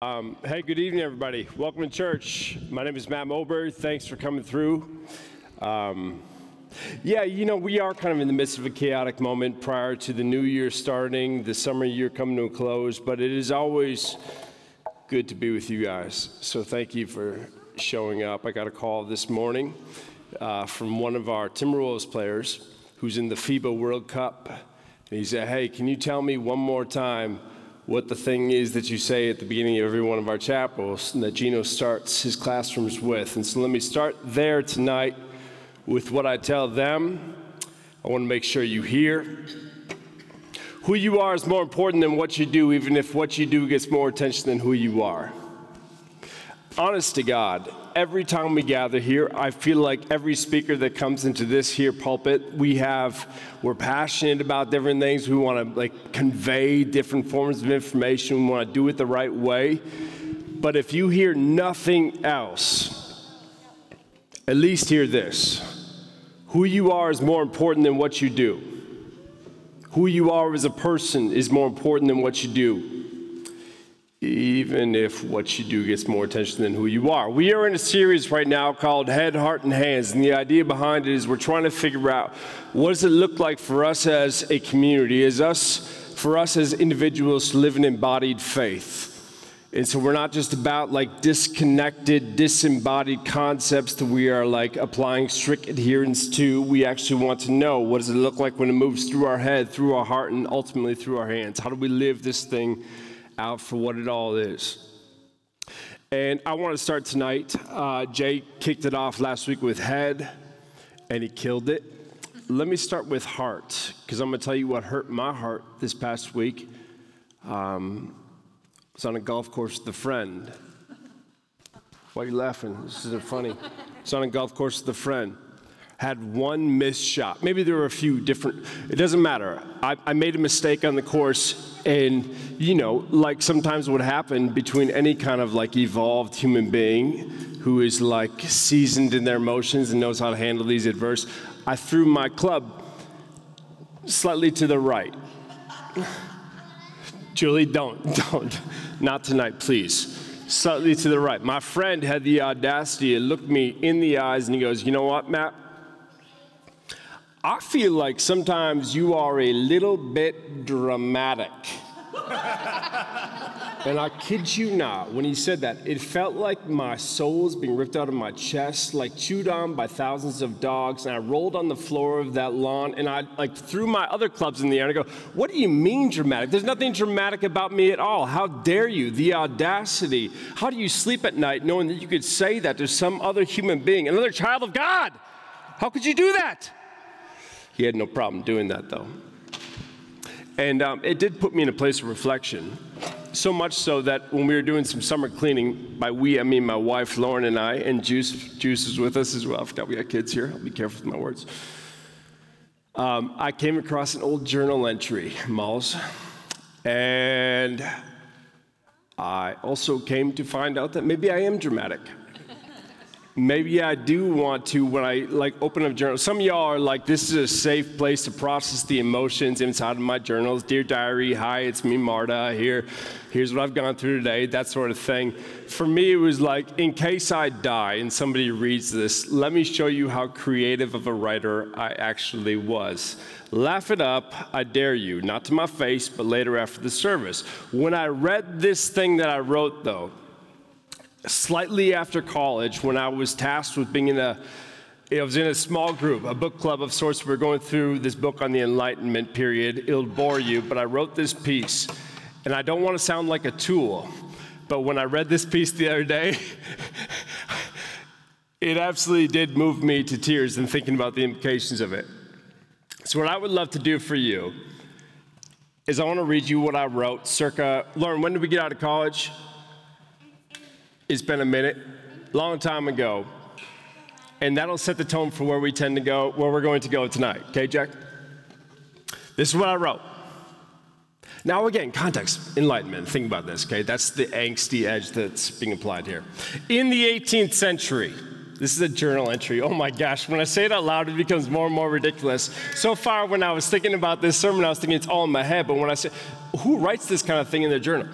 Um, hey, good evening, everybody. Welcome to church. My name is Matt Moberg. Thanks for coming through. Um, yeah, you know, we are kind of in the midst of a chaotic moment prior to the new year starting, the summer year coming to a close, but it is always good to be with you guys. So thank you for showing up. I got a call this morning uh, from one of our Timberwolves players who's in the FIBA World Cup. And he said, Hey, can you tell me one more time? What the thing is that you say at the beginning of every one of our chapels and that Gino starts his classrooms with. And so let me start there tonight with what I tell them. I want to make sure you hear. Who you are is more important than what you do, even if what you do gets more attention than who you are. Honest to God, every time we gather here, I feel like every speaker that comes into this here pulpit, we have, we're passionate about different things. We want to like convey different forms of information. We want to do it the right way. But if you hear nothing else, at least hear this. Who you are is more important than what you do. Who you are as a person is more important than what you do even if what you do gets more attention than who you are. We are in a series right now called Head, Heart, and Hands, and the idea behind it is we're trying to figure out what does it look like for us as a community, as us, for us as individuals to live embodied faith. And so we're not just about like disconnected, disembodied concepts that we are like applying strict adherence to. We actually want to know what does it look like when it moves through our head, through our heart, and ultimately through our hands. How do we live this thing out for what it all is. And I want to start tonight. Uh, Jay kicked it off last week with head, and he killed it. Let me start with heart, because I'm going to tell you what hurt my heart this past week. Um, I was on a golf course with a friend. Why are you laughing? This isn't funny. I was on a golf course with a friend had one missed shot. Maybe there were a few different, it doesn't matter. I, I, made a mistake on the course, and you know, like sometimes what happened between any kind of like evolved human being who is like seasoned in their emotions and knows how to handle these adverse, I threw my club slightly to the right. Julie, don't, don't. Not tonight, please slightly to the right. My friend had the audacity to look me in the eyes and he goes, You know what, Matt? I feel like sometimes you are a little bit dramatic. and I kid you not, when he said that, it felt like my soul was being ripped out of my chest, like chewed on by thousands of dogs. And I rolled on the floor of that lawn and I like threw my other clubs in the air and I go, What do you mean dramatic? There's nothing dramatic about me at all. How dare you? The audacity. How do you sleep at night knowing that you could say that to some other human being, another child of God? How could you do that? He had no problem doing that, though. And um, it did put me in a place of reflection. So much so that when we were doing some summer cleaning, by we, I mean my wife Lauren and I, and Juice, Juice is with us as well. I forgot we got kids here. I'll be careful with my words. Um, I came across an old journal entry, Malls, and I also came to find out that maybe I am dramatic maybe I do want to when I like open up journal. Some of y'all are like, this is a safe place to process the emotions inside of my journals. Dear diary, hi, it's me, Marta. Here, here's what I've gone through today, that sort of thing. For me, it was like, in case I die and somebody reads this, let me show you how creative of a writer I actually was. Laugh it up, I dare you, not to my face, but later after the service. When I read this thing that I wrote, though, slightly after college when I was tasked with being in a I was in a small group, a book club of sorts. We are going through this book on the Enlightenment period. It'll bore you, but I wrote this piece, and I don't want to sound like a tool, but when I read this piece the other day, it absolutely did move me to tears in thinking about the implications of it. So, what I would love to do for you is I want to read you what I wrote circa, Lauren, when did we get out of college? It's been a minute, long time ago. And that'll set the tone for where we tend to go, where we're going to go tonight. Okay, Jack? This is what I wrote. Now, again, context, enlightenment. Think about this, okay? That's the angsty edge that's being applied here. In the 18th century, this is a journal entry. Oh my gosh, when I say it out loud, it becomes more and more ridiculous. So far, when I was thinking about this sermon, I was thinking it's all in my head, but when I say, who writes this kind of thing in their journal?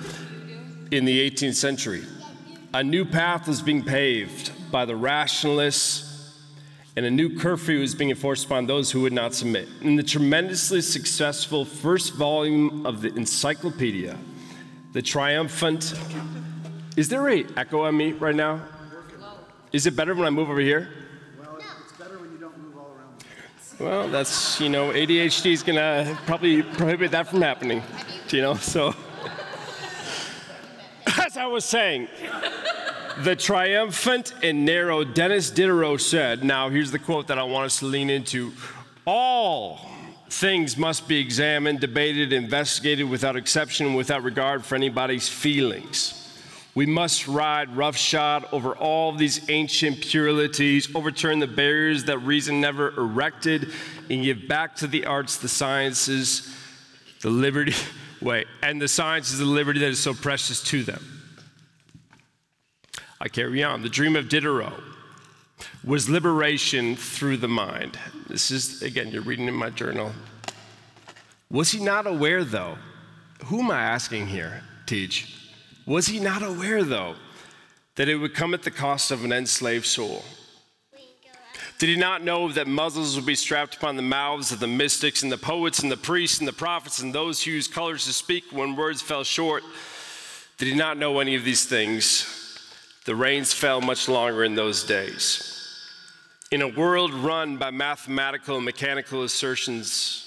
in the 18th century. A new path was being paved by the rationalists, and a new curfew was being enforced upon those who would not submit. In the tremendously successful first volume of the encyclopedia, the triumphant. Is there a echo on me right now? Is it better when I move over here? Well, it's better when you don't move all around. Well, that's, you know, ADHD is going to probably prohibit that from happening, you know, so. As I was saying, the triumphant and narrow Denis Diderot said, now here's the quote that I want us to lean into all things must be examined, debated, investigated without exception, without regard for anybody's feelings. We must ride roughshod over all these ancient purities, overturn the barriers that reason never erected, and give back to the arts, the sciences, the liberty, wait, and the sciences, the liberty that is so precious to them. I carry on. The dream of Diderot was liberation through the mind. This is, again, you're reading in my journal. Was he not aware, though? Who am I asking here, Teach? Was he not aware, though, that it would come at the cost of an enslaved soul? Did he not know that muzzles would be strapped upon the mouths of the mystics and the poets and the priests and the prophets and those who used colors to speak when words fell short? Did he not know any of these things? The rains fell much longer in those days. In a world run by mathematical and mechanical assertions,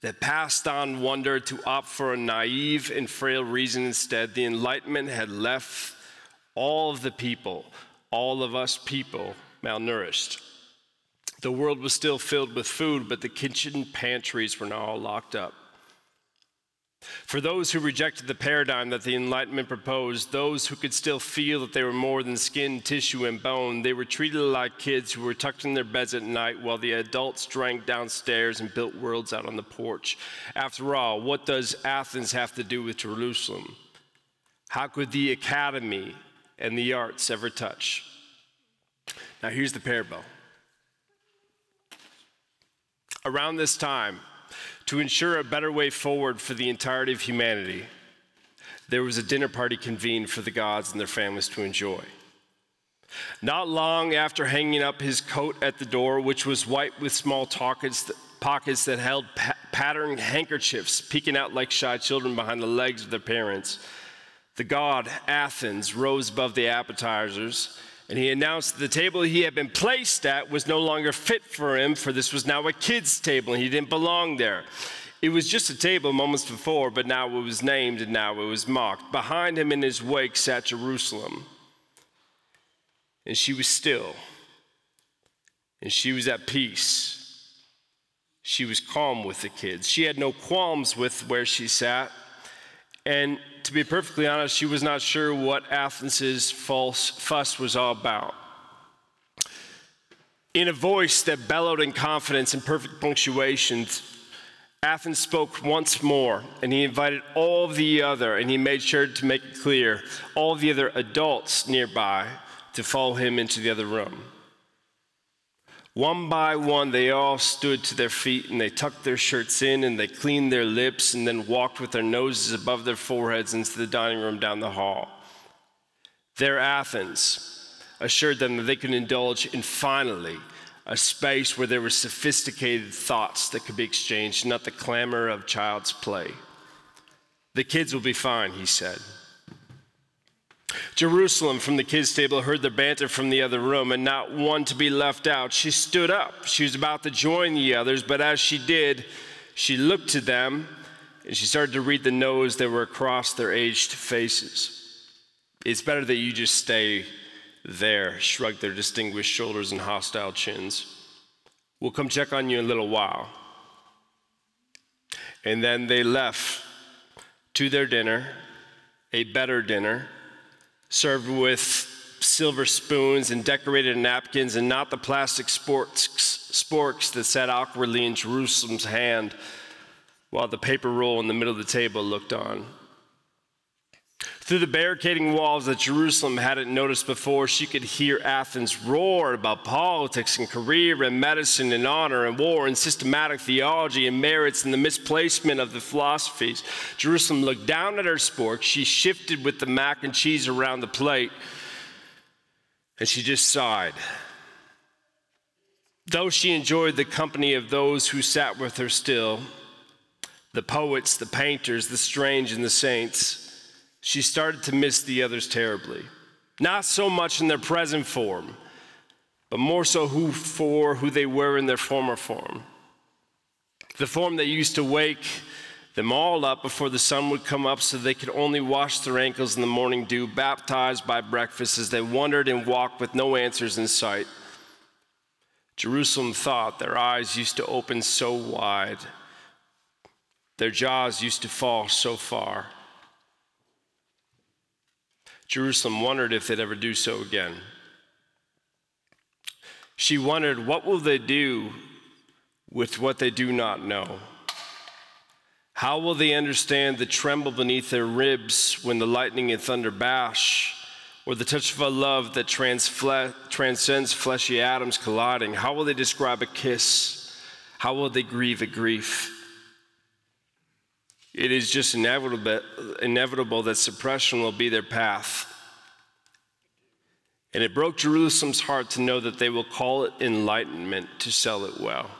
that passed on wonder to opt for a naive and frail reason instead, the Enlightenment had left all of the people, all of us people, malnourished. The world was still filled with food, but the kitchen pantries were now all locked up. For those who rejected the paradigm that the Enlightenment proposed, those who could still feel that they were more than skin, tissue, and bone, they were treated like kids who were tucked in their beds at night while the adults drank downstairs and built worlds out on the porch. After all, what does Athens have to do with Jerusalem? How could the academy and the arts ever touch? Now, here's the parable. Around this time, to ensure a better way forward for the entirety of humanity, there was a dinner party convened for the gods and their families to enjoy. Not long after hanging up his coat at the door, which was white with small pockets, that held pa- patterned handkerchiefs peeking out like shy children behind the legs of their parents, the god Athens rose above the appetizers and he announced that the table he had been placed at was no longer fit for him, for this was now a kid's table and he didn't belong there. It was just a table moments before, but now it was named and now it was mocked. Behind him in his wake sat Jerusalem. And she was still. And she was at peace. She was calm with the kids. She had no qualms with where she sat. And to be perfectly honest, she was not sure what Athens's false fuss was all about. In a voice that bellowed in confidence and perfect punctuation, Athens spoke once more, and he invited all the other, and he made sure to make it clear, all the other adults nearby to follow him into the other room. One by one, they all stood to their feet and they tucked their shirts in and they cleaned their lips and then walked with their noses above their foreheads into the dining room down the hall. Their Athens assured them that they could indulge in finally a space where there were sophisticated thoughts that could be exchanged, not the clamor of child's play. The kids will be fine, he said. Jerusalem from the kids' table heard the banter from the other room, and not one to be left out. She stood up. She was about to join the others, but as she did, she looked to them and she started to read the no's that were across their aged faces. It's better that you just stay there, shrugged their distinguished shoulders and hostile chins. We'll come check on you in a little while. And then they left to their dinner, a better dinner served with silver spoons and decorated napkins and not the plastic sporks, sporks that sat awkwardly in Jerusalem's hand while the paper roll in the middle of the table looked on. Through the barricading walls that Jerusalem hadn't noticed before, she could hear Athens roar about politics and career and medicine and honor and war and systematic theology and merits and the misplacement of the philosophies. Jerusalem looked down at her spork. She shifted with the mac and cheese around the plate and she just sighed. Though she enjoyed the company of those who sat with her still, the poets, the painters, the strange, and the saints, she started to miss the others terribly. Not so much in their present form, but more so who for who they were in their former form. The form that used to wake them all up before the sun would come up so they could only wash their ankles in the morning dew, baptized by breakfast as they wandered and walked with no answers in sight. Jerusalem thought their eyes used to open so wide, their jaws used to fall so far. Jerusalem wondered if they'd ever do so again. She wondered, what will they do with what they do not know? How will they understand the tremble beneath their ribs when the lightning and thunder bash, or the touch of a love that transcends fleshy atoms colliding? How will they describe a kiss? How will they grieve a grief? It is just inevitable, inevitable that suppression will be their path. And it broke Jerusalem's heart to know that they will call it enlightenment to sell it well.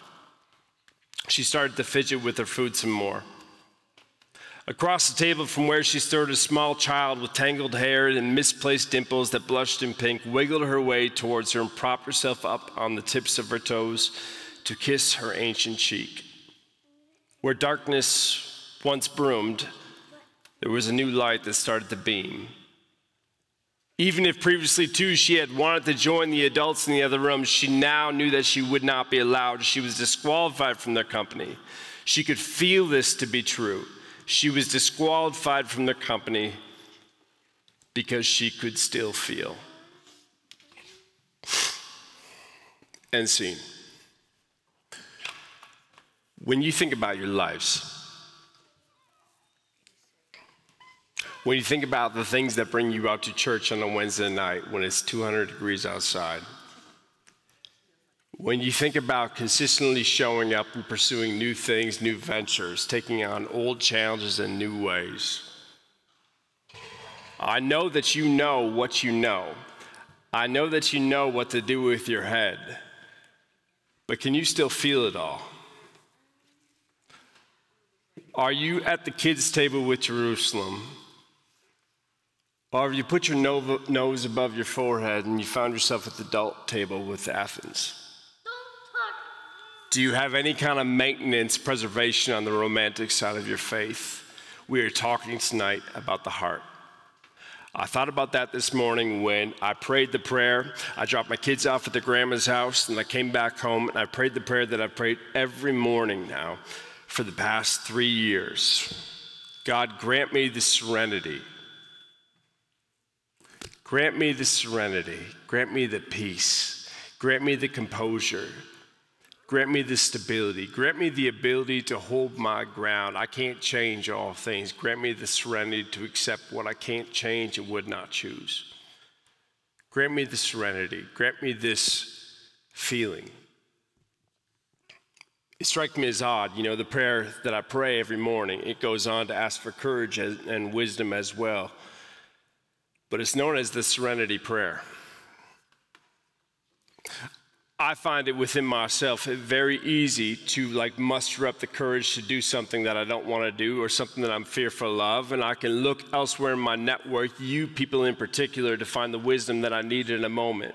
She started to fidget with her food some more. Across the table from where she stood, a small child with tangled hair and misplaced dimples that blushed in pink wiggled her way towards her and propped herself up on the tips of her toes to kiss her ancient cheek. Where darkness once broomed, there was a new light that started to beam. Even if previously, too, she had wanted to join the adults in the other room, she now knew that she would not be allowed. She was disqualified from their company. She could feel this to be true. She was disqualified from their company because she could still feel. End scene. When you think about your lives, When you think about the things that bring you out to church on a Wednesday night when it's 200 degrees outside, when you think about consistently showing up and pursuing new things, new ventures, taking on old challenges in new ways, I know that you know what you know. I know that you know what to do with your head. But can you still feel it all? Are you at the kids' table with Jerusalem? Or you put your nose above your forehead and you found yourself at the adult table with Athens? Do you have any kind of maintenance, preservation on the romantic side of your faith? We are talking tonight about the heart. I thought about that this morning when I prayed the prayer. I dropped my kids off at the grandma's house and I came back home and I prayed the prayer that I've prayed every morning now for the past three years. God, grant me the serenity Grant me the serenity. Grant me the peace. Grant me the composure. Grant me the stability. Grant me the ability to hold my ground. I can't change all things. Grant me the serenity to accept what I can't change and would not choose. Grant me the serenity. Grant me this feeling. It strikes me as odd, you know, the prayer that I pray every morning, it goes on to ask for courage and wisdom as well but it's known as the serenity prayer. I find it within myself very easy to like muster up the courage to do something that I don't want to do or something that I'm fearful of. And I can look elsewhere in my network, you people in particular, to find the wisdom that I need in a moment.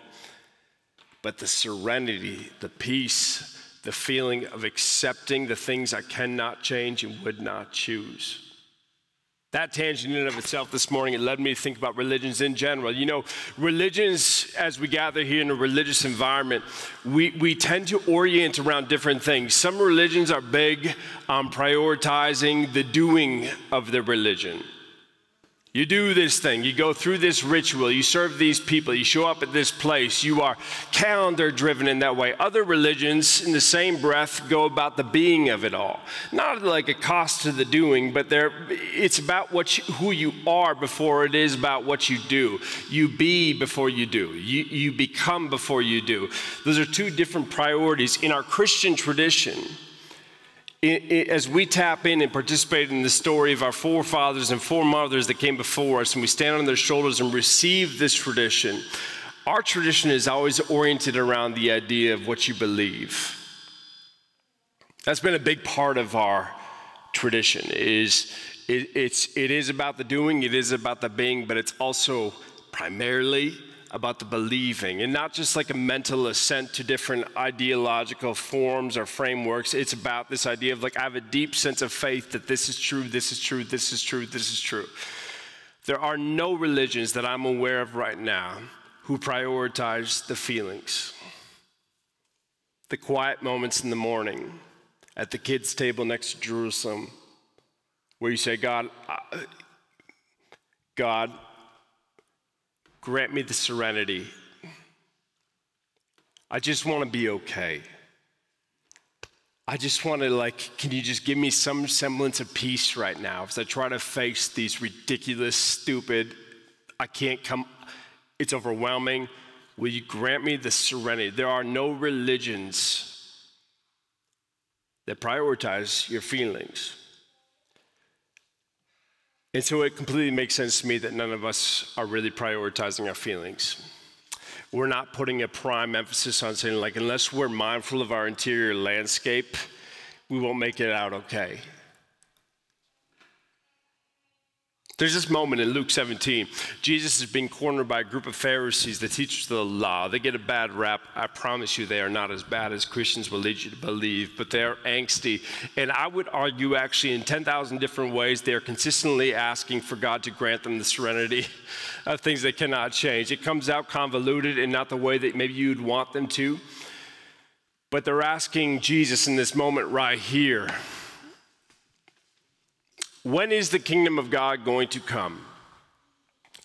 But the serenity, the peace, the feeling of accepting the things I cannot change and would not choose that tangent in and of itself this morning, it led me to think about religions in general. You know, religions, as we gather here in a religious environment, we, we tend to orient around different things. Some religions are big on prioritizing the doing of the religion. You do this thing, you go through this ritual, you serve these people, you show up at this place, you are calendar driven in that way. Other religions, in the same breath, go about the being of it all. Not like a cost to the doing, but it's about what you, who you are before it is about what you do. You be before you do, you, you become before you do. Those are two different priorities. In our Christian tradition, as we tap in and participate in the story of our forefathers and foremothers that came before us, and we stand on their shoulders and receive this tradition, our tradition is always oriented around the idea of what you believe. That's been a big part of our tradition. Is it, it's it is about the doing, it is about the being, but it's also primarily about the believing and not just like a mental assent to different ideological forms or frameworks. It's about this idea of like, I have a deep sense of faith that this is true, this is true, this is true, this is true. There are no religions that I'm aware of right now who prioritize the feelings, the quiet moments in the morning at the kids' table next to Jerusalem, where you say, God, God, Grant me the serenity. I just want to be okay. I just want to, like, can you just give me some semblance of peace right now as I try to face these ridiculous, stupid, I can't come, it's overwhelming. Will you grant me the serenity? There are no religions that prioritize your feelings. And so it completely makes sense to me that none of us are really prioritizing our feelings. We're not putting a prime emphasis on saying, like, unless we're mindful of our interior landscape, we won't make it out okay. There's this moment in Luke 17. Jesus is being cornered by a group of Pharisees, the teachers of the law. They get a bad rap. I promise you, they are not as bad as Christians will lead you to believe, but they are angsty. And I would argue, actually, in 10,000 different ways, they are consistently asking for God to grant them the serenity of things they cannot change. It comes out convoluted and not the way that maybe you'd want them to. But they're asking Jesus in this moment right here when is the kingdom of God going to come?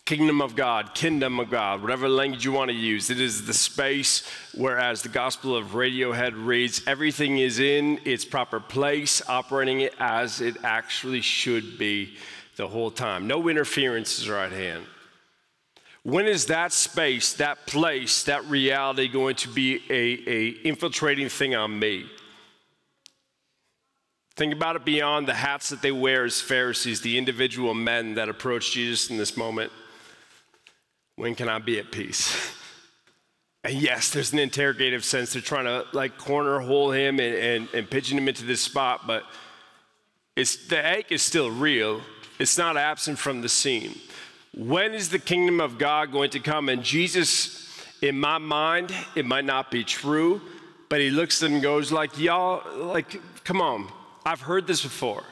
Kingdom of God, kingdom of God, whatever language you want to use. It is the space whereas the Gospel of Radiohead reads, everything is in its proper place, operating it as it actually should be the whole time. No interferences are at hand. When is that space, that place, that reality going to be a, a infiltrating thing on me? Think about it beyond the hats that they wear as Pharisees, the individual men that approach Jesus in this moment. When can I be at peace? And yes, there's an interrogative sense. They're trying to like corner hole him and, and, and pitching him into this spot, but it's, the ache is still real. It's not absent from the scene. When is the kingdom of God going to come? And Jesus, in my mind, it might not be true, but he looks at them and goes like, y'all, like, come on, I've heard this before.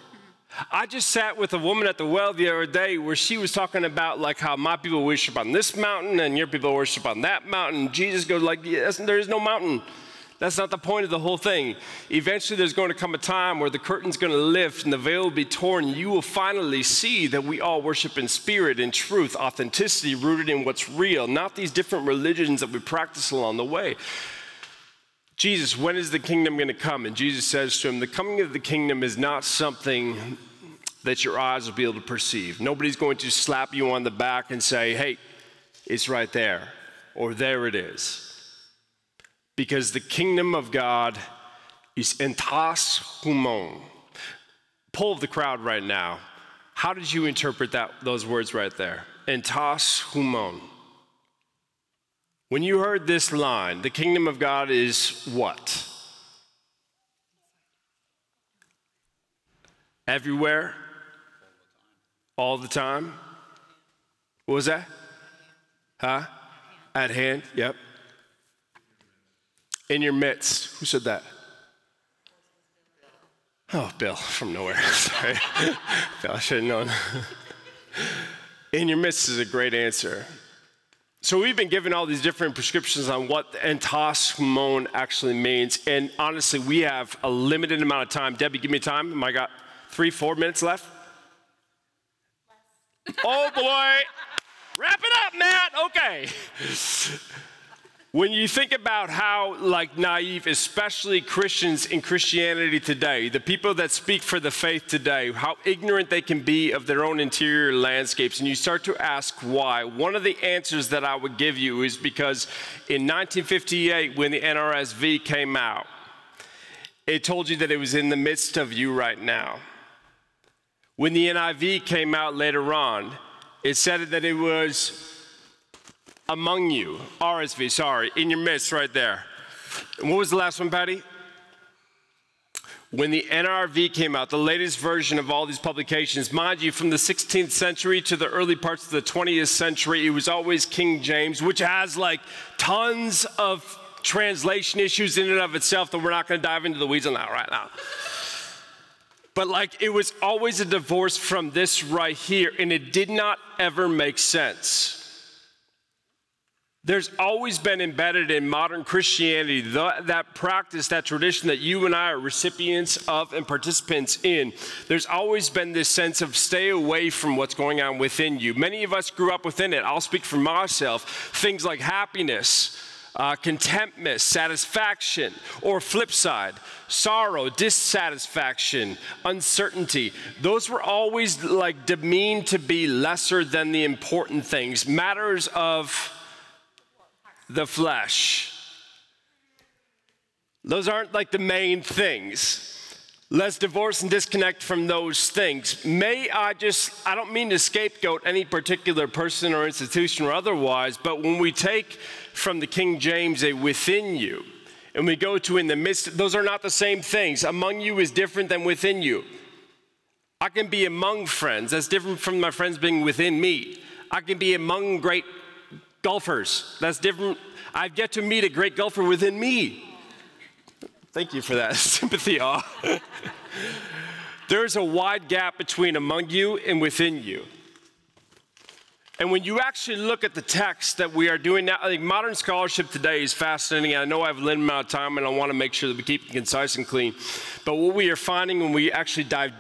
I just sat with a woman at the well the other day where she was talking about like how my people worship on this mountain and your people worship on that mountain. Jesus goes like, yes, there is no mountain. That's not the point of the whole thing. Eventually, there's going to come a time where the curtain's going to lift and the veil will be torn, you will finally see that we all worship in spirit, in truth, authenticity, rooted in what's real, not these different religions that we practice along the way. Jesus, when is the kingdom going to come? And Jesus says to him, The coming of the kingdom is not something that your eyes will be able to perceive. Nobody's going to slap you on the back and say, Hey, it's right there, or there it is. Because the kingdom of God is entos humon. Pull of the crowd right now. How did you interpret that, those words right there? Entos humon. When you heard this line, the kingdom of God is what? Everywhere? All the time? What was that? Huh? At hand? Yep. In your midst. Who said that? Oh, Bill from nowhere. Sorry. Bill, I should have known. In your midst is a great answer. So we've been given all these different prescriptions on what entos humon actually means, and honestly, we have a limited amount of time. Debbie, give me time. Am I got three, four minutes left? Oh boy. Wrap it up, Matt. Okay. When you think about how like naive, especially Christians in Christianity today, the people that speak for the faith today, how ignorant they can be of their own interior landscapes, and you start to ask why, one of the answers that I would give you is because in 1958, when the NRSV came out, it told you that it was in the midst of you right now. When the NIV came out later on, it said that it was among you. RSV, sorry, in your midst right there. And what was the last one, Patty? When the NRV came out, the latest version of all these publications, mind you, from the 16th century to the early parts of the 20th century, it was always King James, which has like tons of translation issues in and of itself that we're not going to dive into the weeds on that right now. But like it was always a divorce from this right here, and it did not ever make sense. There's always been embedded in modern Christianity the, that practice, that tradition that you and I are recipients of and participants in. There's always been this sense of stay away from what's going on within you. Many of us grew up within it. I'll speak for myself. Things like happiness, uh, contentment, satisfaction, or flip side, sorrow, dissatisfaction, uncertainty. Those were always like demeaned to be lesser than the important things, matters of the flesh. Those aren't like the main things. Let's divorce and disconnect from those things. May I just, I don't mean to scapegoat any particular person or institution or otherwise, but when we take from the King James a within you, and we go to in the midst, those are not the same things. Among you is different than within you. I can be among friends, that's different from my friends being within me. I can be among great golfers, that's different. I've yet to meet a great golfer within me. Thank you for that sympathy, awe. There's a wide gap between among you and within you. And when you actually look at the text that we are doing now, I think modern scholarship today is fascinating. I know I have a limited amount of time and I want to make sure that we keep it concise and clean. But what we are finding when we actually dive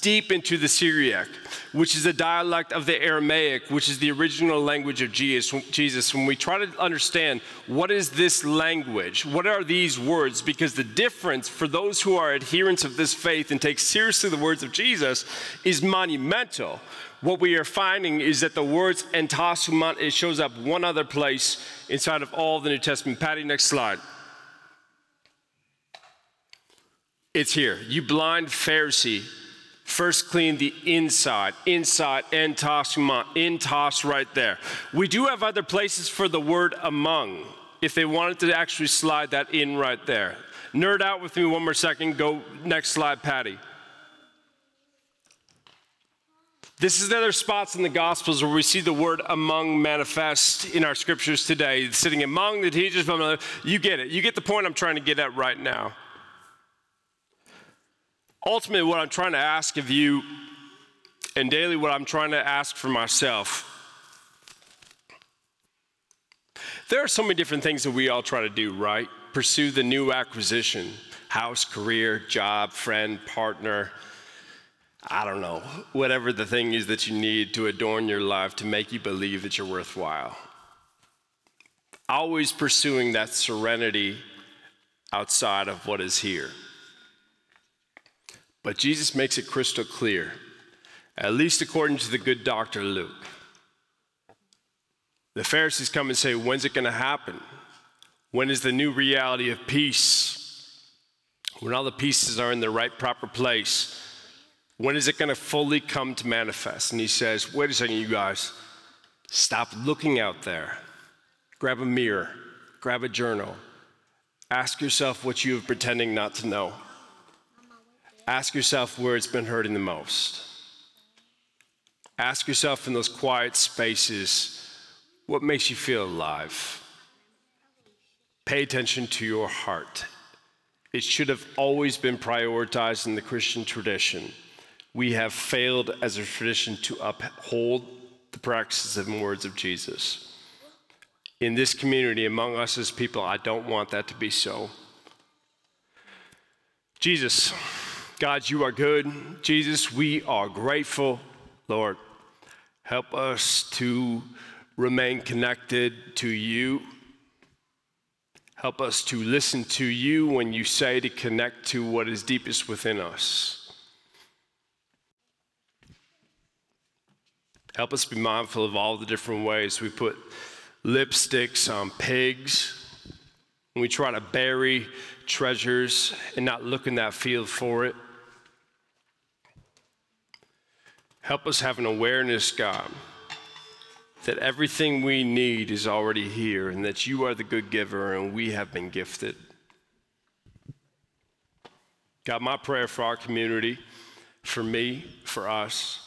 deep into the Syriac, which is a dialect of the Aramaic, which is the original language of Jesus. When we try to understand what is this language, what are these words, because the difference for those who are adherents of this faith and take seriously the words of Jesus is monumental. What we are finding is that the words entos humon, it shows up one other place inside of all the New Testament. Patty, next slide. It's here. You blind Pharisee First clean the inside, inside, and toss, in toss right there. We do have other places for the word among, if they wanted to actually slide that in right there. Nerd out with me one more second. Go next slide, Patty. This is the other spots in the Gospels where we see the word among manifest in our scriptures today. Sitting among the teachers, you get it. You get the point I'm trying to get at right now ultimately, what I'm trying to ask of you, and daily, what I'm trying to ask for myself. There are so many different things that we all try to do, right? Pursue the new acquisition house, career, job, friend, partner. I don't know, whatever the thing is that you need to adorn your life to make you believe that you're worthwhile. Always pursuing that serenity outside of what is here. But Jesus makes it crystal clear, at least according to the good doctor Luke. The Pharisees come and say, When's it going to happen? When is the new reality of peace? When all the pieces are in the right, proper place? When is it going to fully come to manifest? And he says, Wait a second, you guys. Stop looking out there. Grab a mirror, grab a journal. Ask yourself what you are pretending not to know. Ask yourself where it's been hurting the most. Ask yourself in those quiet spaces what makes you feel alive. Pay attention to your heart. It should have always been prioritized in the Christian tradition. We have failed as a tradition to uphold the practices and words of Jesus. In this community, among us as people, I don't want that to be so. Jesus. God, you are good. Jesus, we are grateful, Lord. Help us to remain connected to you. Help us to listen to you when you say to connect to what is deepest within us. Help us be mindful of all the different ways we put lipsticks on pigs. And we try to bury treasures and not look in that field for it. Help us have an awareness, God, that everything we need is already here and that you are the good giver and we have been gifted. God, my prayer for our community, for me, for us,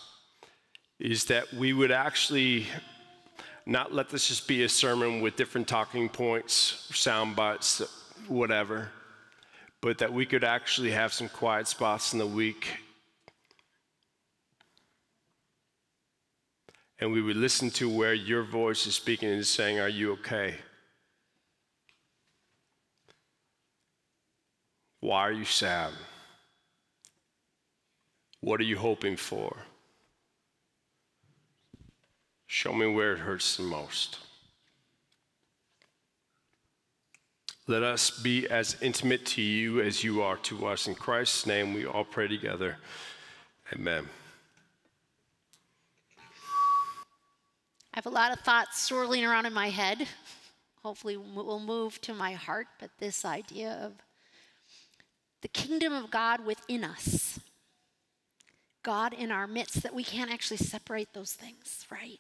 is that we would actually not let this just be a sermon with different talking points, sound bites, whatever, but that we could actually have some quiet spots in the week. And we would listen to where your voice is speaking and saying, Are you okay? Why are you sad? What are you hoping for? Show me where it hurts the most. Let us be as intimate to you as you are to us. In Christ's name, we all pray together. Amen. I have a lot of thoughts swirling around in my head. Hopefully, will move to my heart, but this idea of the kingdom of God within us, God in our midst, that we can't actually separate those things, right?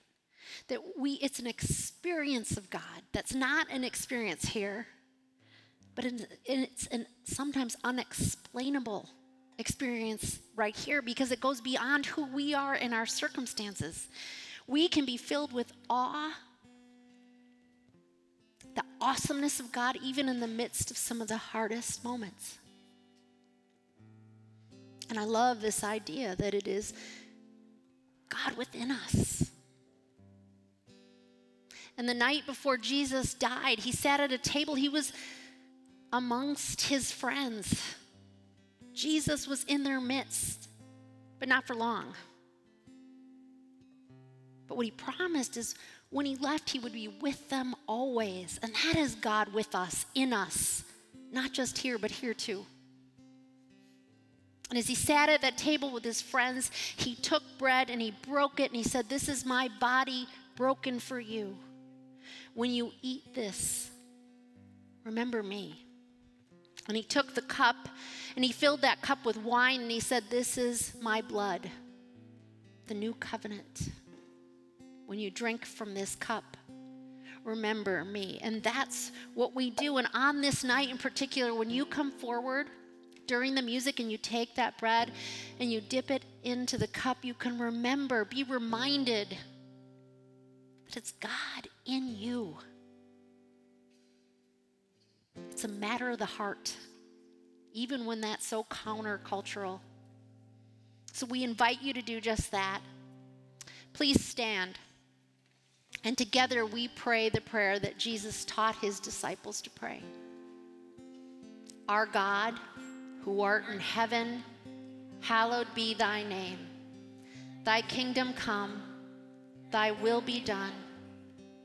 That we, it's an experience of God that's not an experience here, but it's an sometimes unexplainable experience right here because it goes beyond who we are in our circumstances. We can be filled with awe, the awesomeness of God, even in the midst of some of the hardest moments. And I love this idea that it is God within us. And the night before Jesus died, he sat at a table. He was amongst his friends. Jesus was in their midst, but not for long. But what he promised is when he left, he would be with them always. And that is God with us, in us, not just here, but here too. And as he sat at that table with his friends, he took bread and he broke it and he said, This is my body broken for you. When you eat this, remember me. And he took the cup and he filled that cup with wine and he said, This is my blood, the new covenant. When you drink from this cup, remember me. And that's what we do. And on this night in particular, when you come forward during the music and you take that bread and you dip it into the cup, you can remember, be reminded that it's God in you. It's a matter of the heart, even when that's so countercultural. So we invite you to do just that. Please stand. And together we pray the prayer that Jesus taught his disciples to pray. Our God, who art in heaven, hallowed be thy name. Thy kingdom come, thy will be done,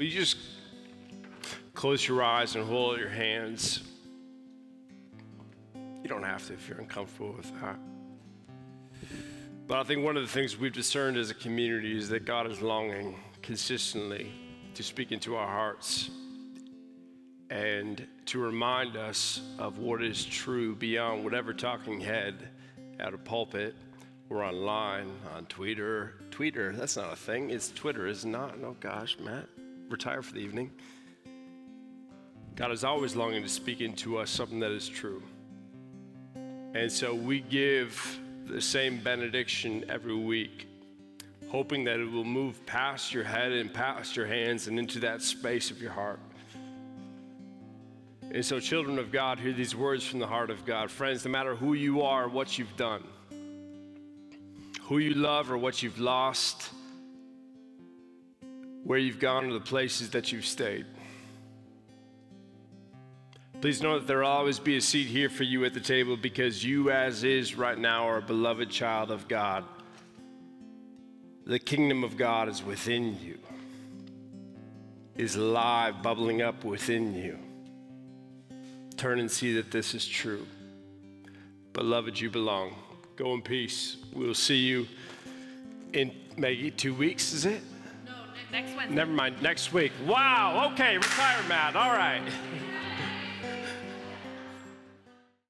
You just close your eyes and hold your hands? You don't have to if you're uncomfortable with that. But I think one of the things we've discerned as a community is that God is longing consistently to speak into our hearts and to remind us of what is true beyond whatever talking head at a pulpit or online on Twitter. Twitter, that's not a thing. It's Twitter, is not. Oh gosh, Matt retire for the evening. God is always longing to speak into us something that is true. And so we give the same benediction every week, hoping that it will move past your head and past your hands and into that space of your heart. And so, children of God, hear these words from the heart of God. Friends, no matter who you are, what you've done, who you love or what you've lost, where you've gone or the places that you've stayed. Please know that there will always be a seat here for you at the table because you, as is right now, are a beloved child of God. The kingdom of God is within you, is alive, bubbling up within you. Turn and see that this is true. Beloved, you belong. Go in peace. We'll see you in maybe two weeks, is it? Next Wednesday. Never mind, next week. Wow, okay, retire, Matt. All right.